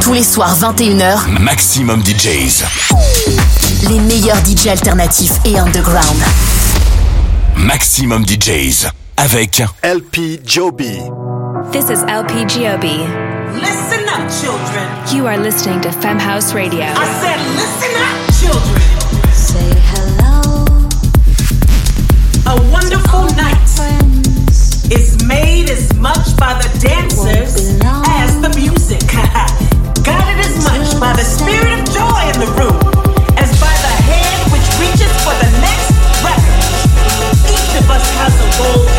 Tous les soirs 21h, Maximum DJs. les meilleurs DJ alternatifs et underground. Maximum DJs. Avec LP Joby. This is LPGOB. Listen up, children. You are listening to Femhouse Radio. I said, listen up, children. Say hello. A wonderful night is made as much by the dancers as the music. As much by the spirit of joy in the room as by the hand which reaches for the next record. Each of us has a role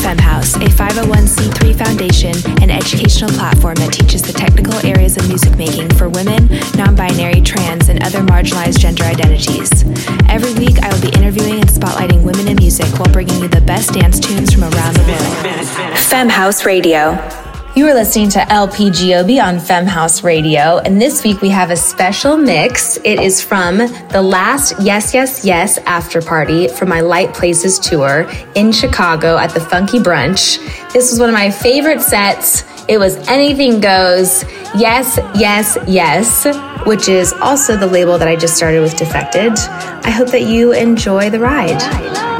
Femhouse, a 501c3 foundation and educational platform that teaches the technical areas of music making for women, non binary, trans, and other marginalized gender identities. Every week, I will be interviewing and spotlighting women in music while bringing you the best dance tunes from around the world. Femhouse Radio. You are listening to LPGOB on Femhouse Radio, and this week we have a special mix. It is from the last Yes, Yes, Yes after party from my Light Places tour in Chicago at the Funky Brunch. This was one of my favorite sets. It was Anything Goes, Yes, Yes, Yes, which is also the label that I just started with Defected. I hope that you enjoy the ride.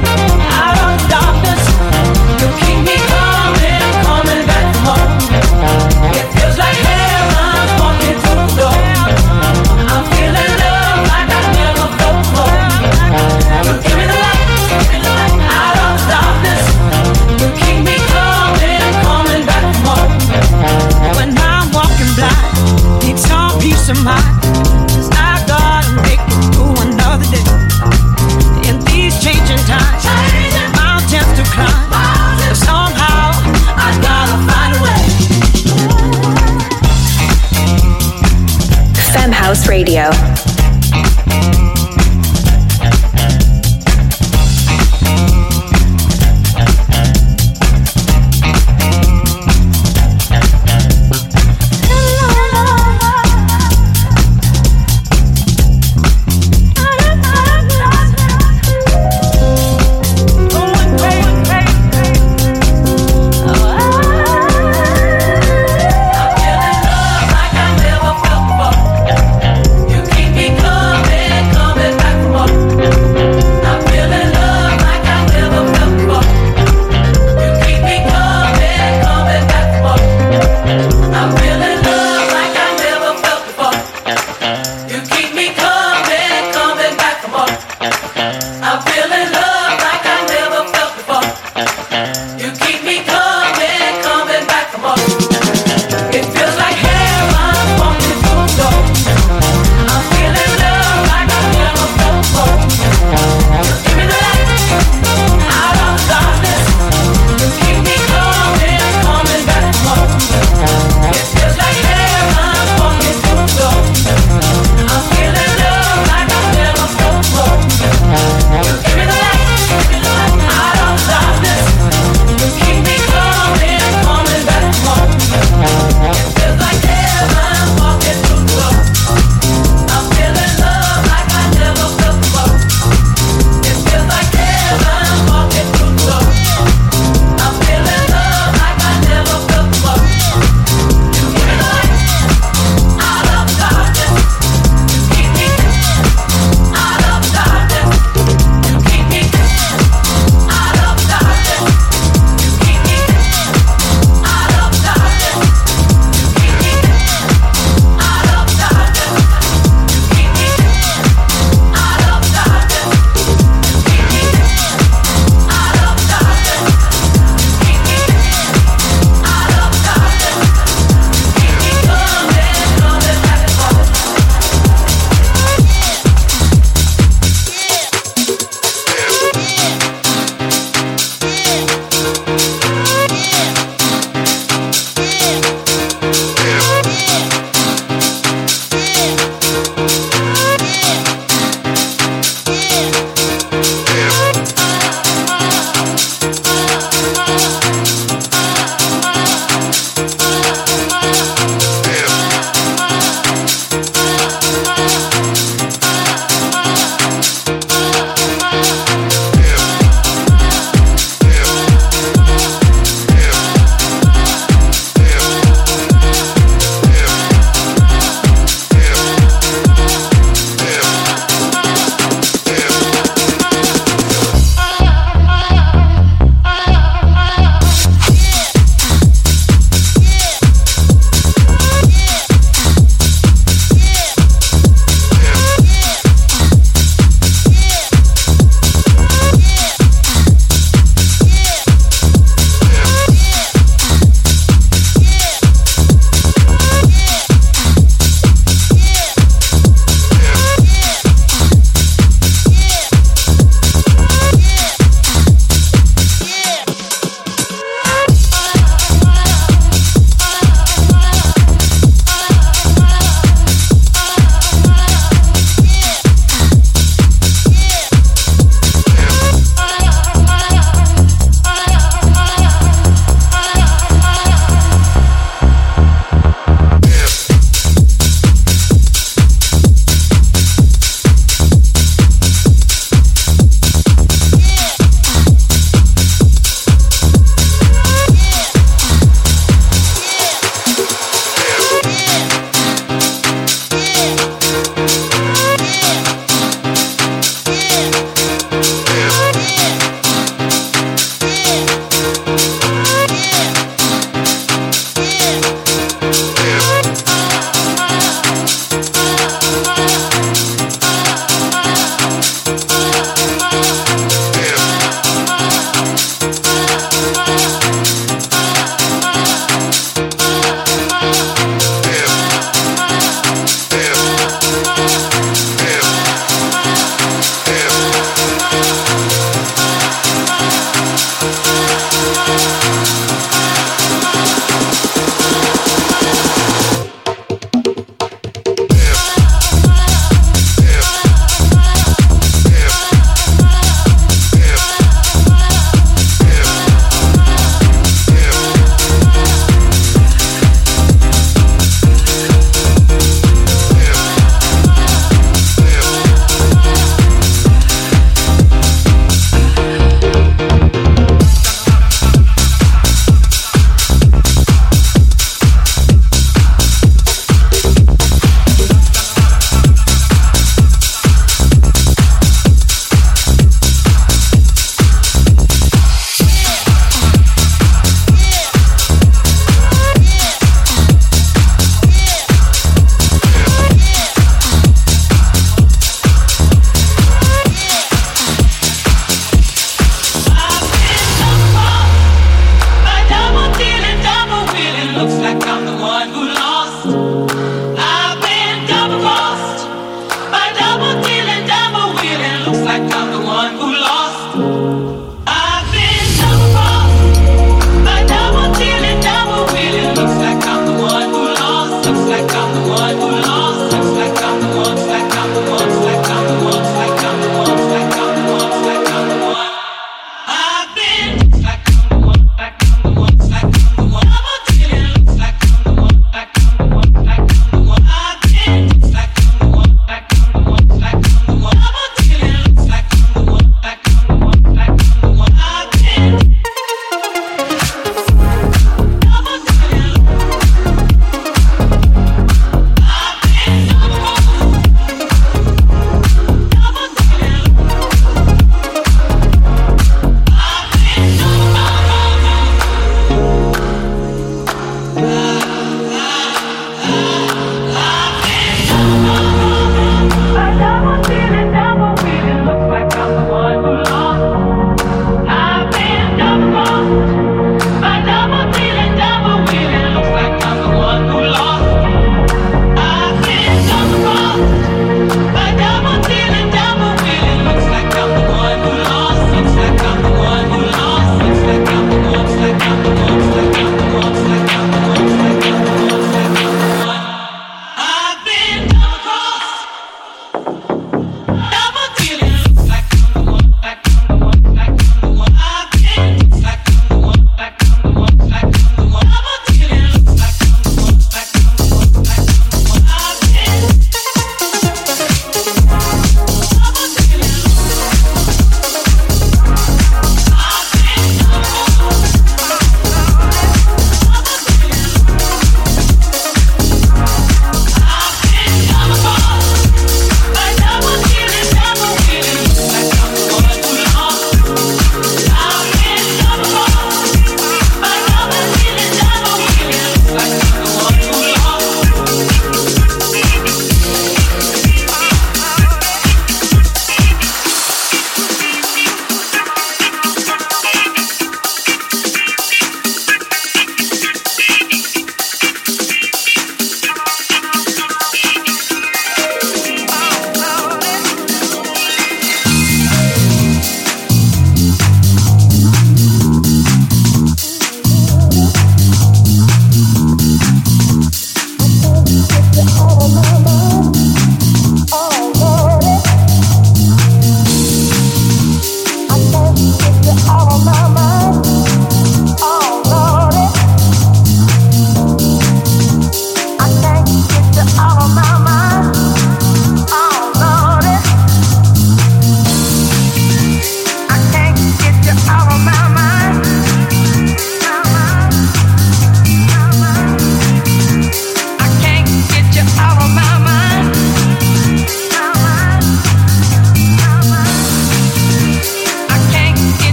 Radio.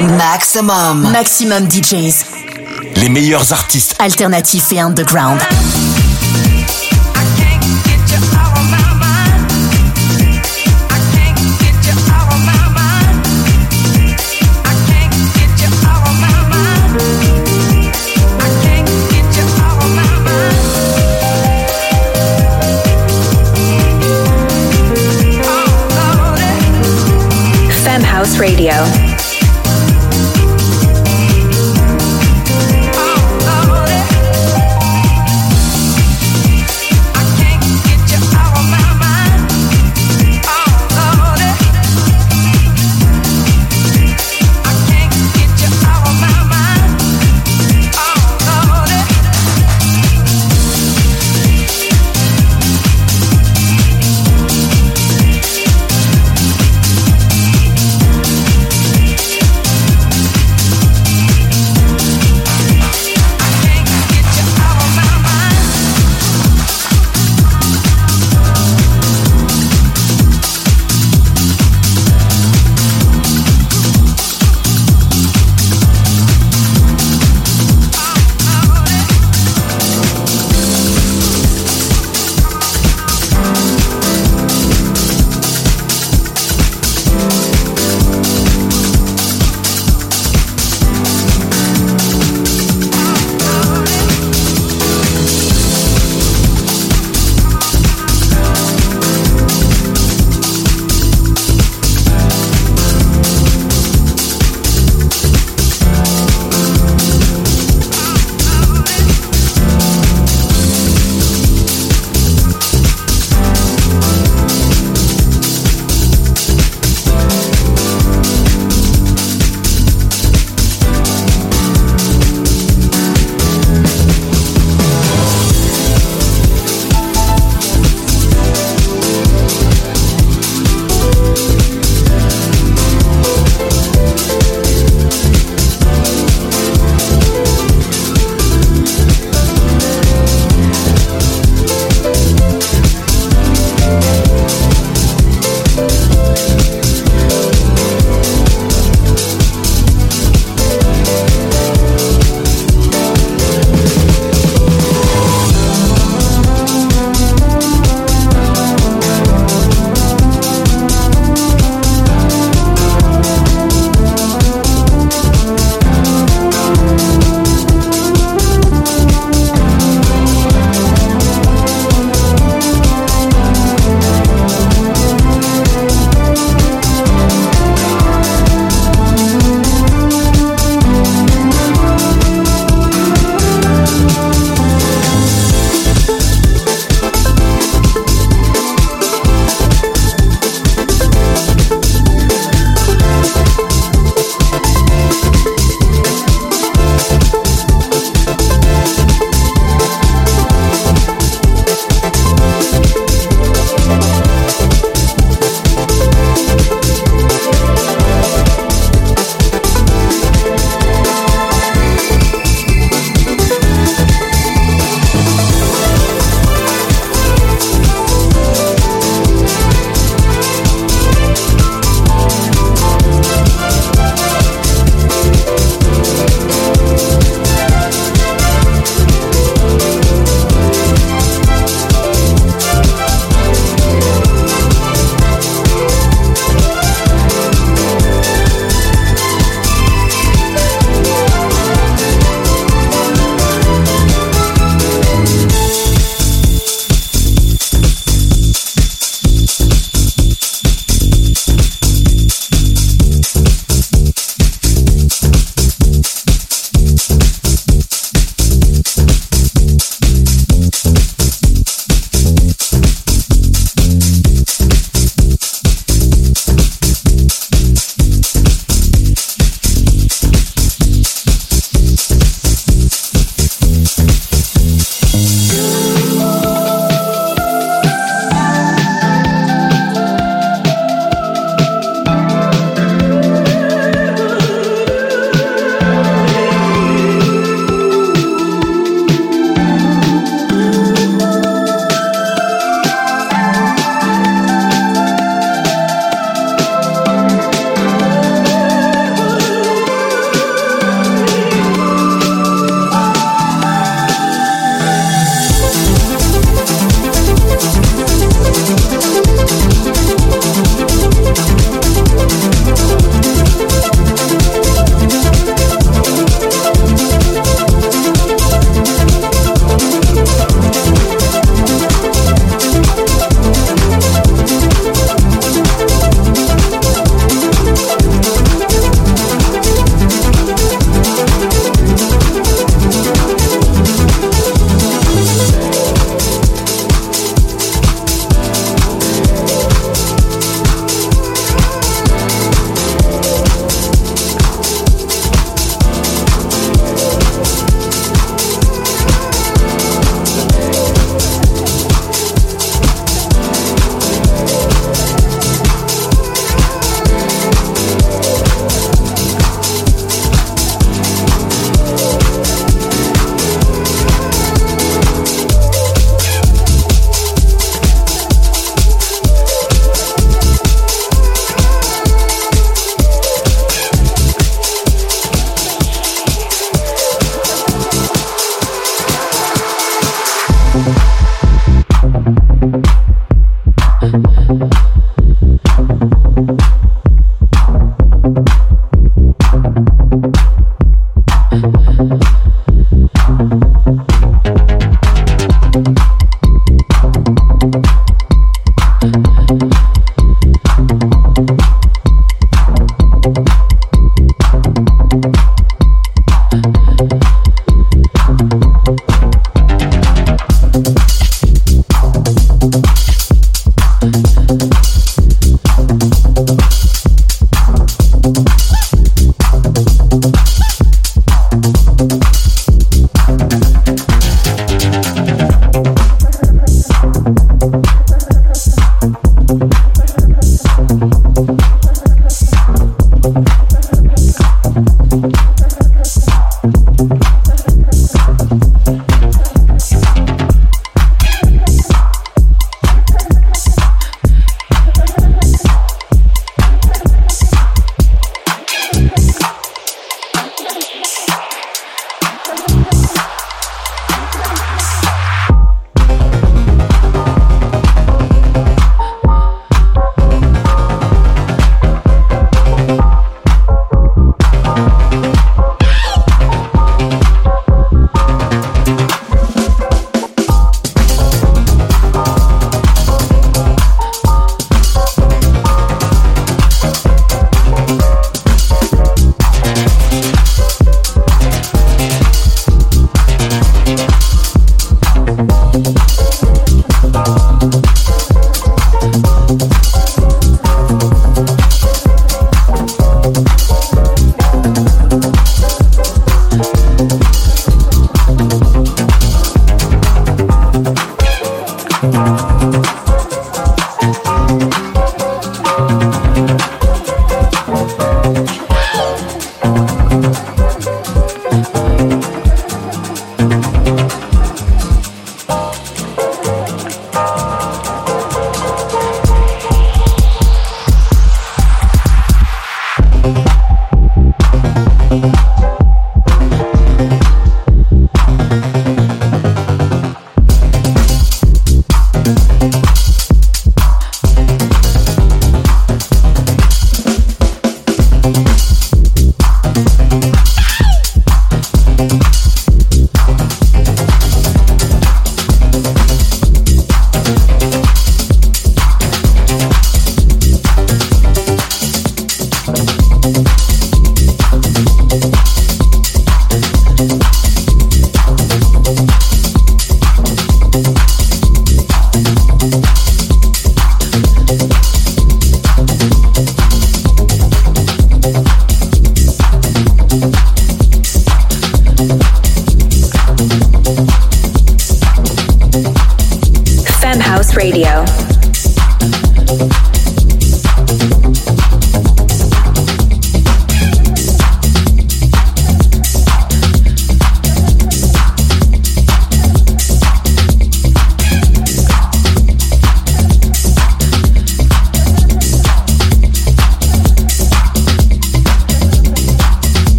Maximum. Maximum DJs. Les meilleurs artistes alternatifs et underground. House Radio.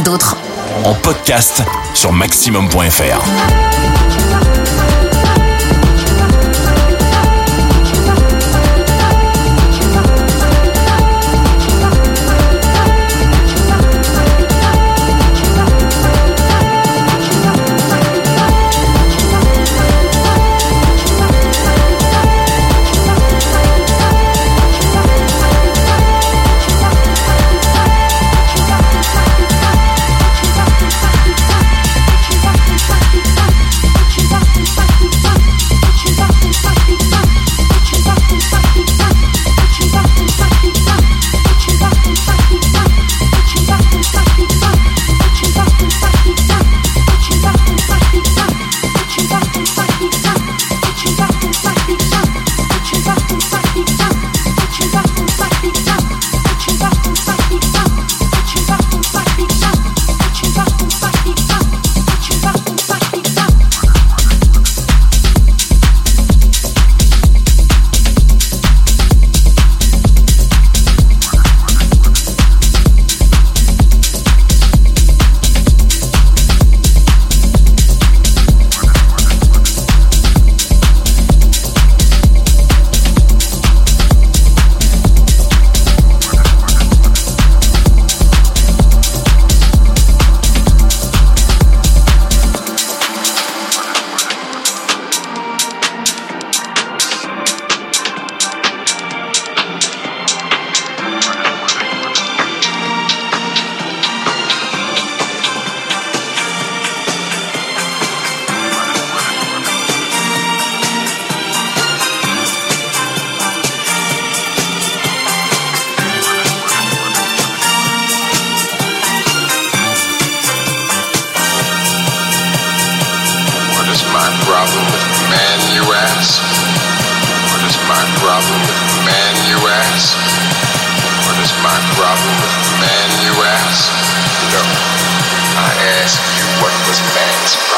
D'autres en podcast sur maximum.fr. problem with man you ask? No. I ask you what was man's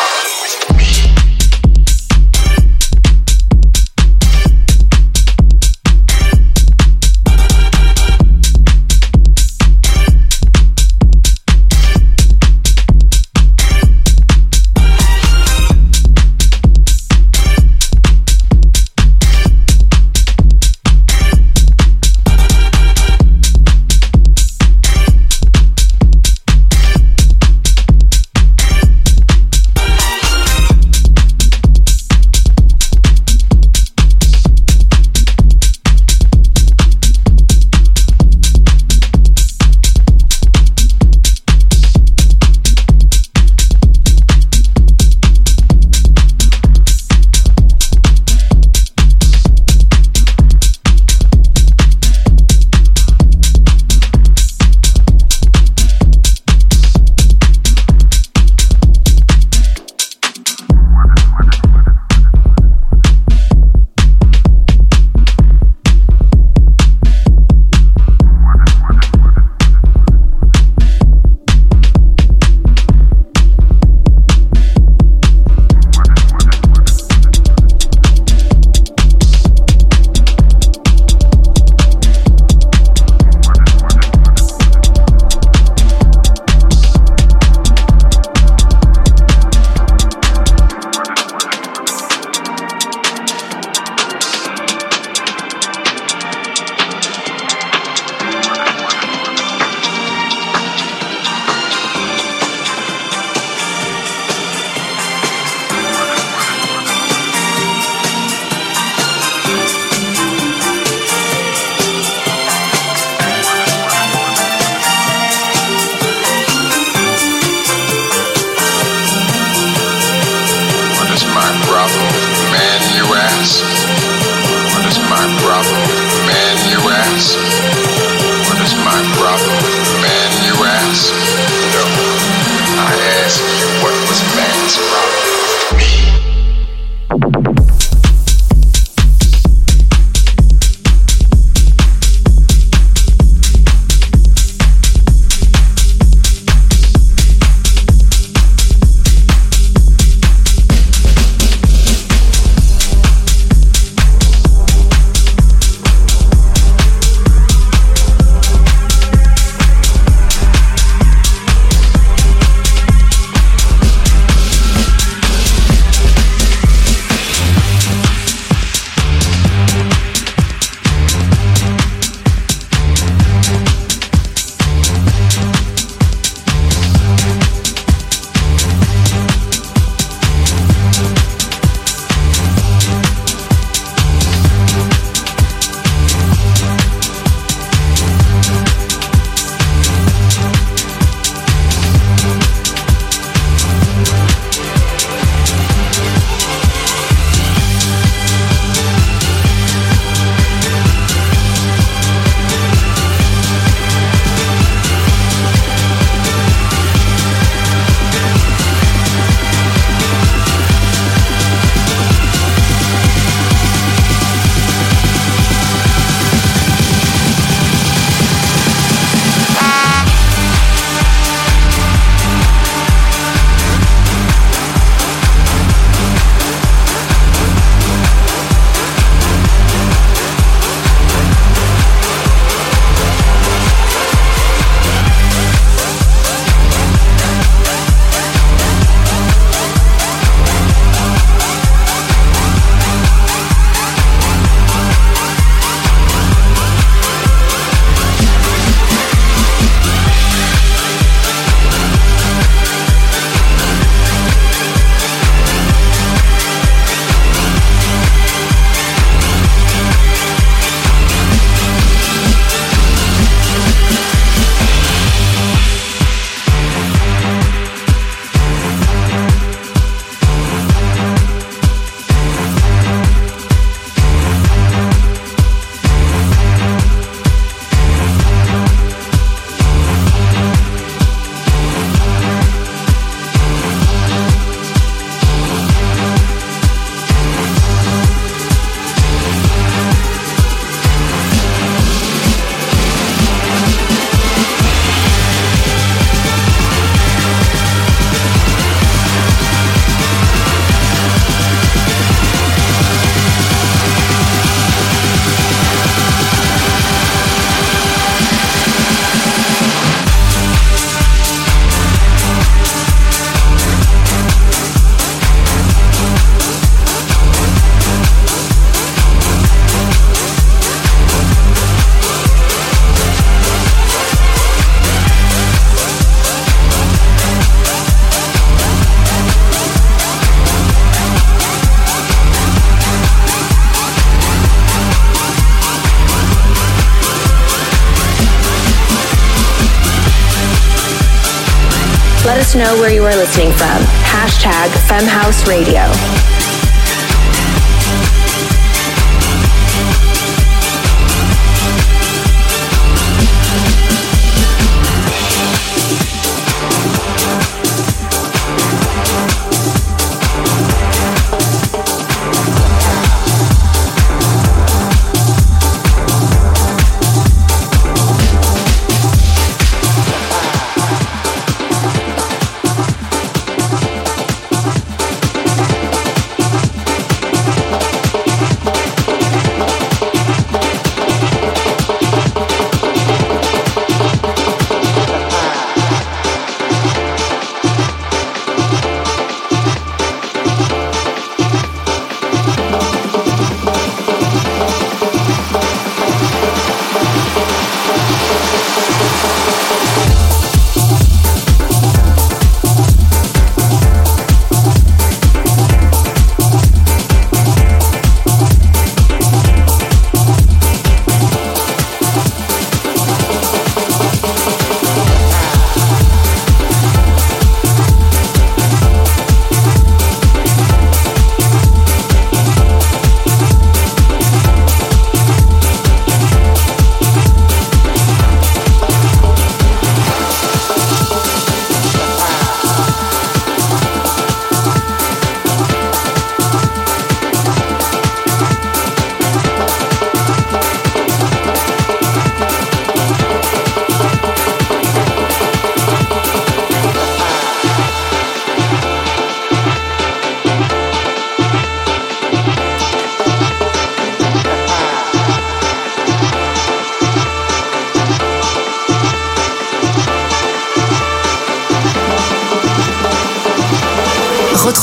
Let us know where you are listening from. Hashtag FemHouse Radio.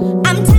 I'm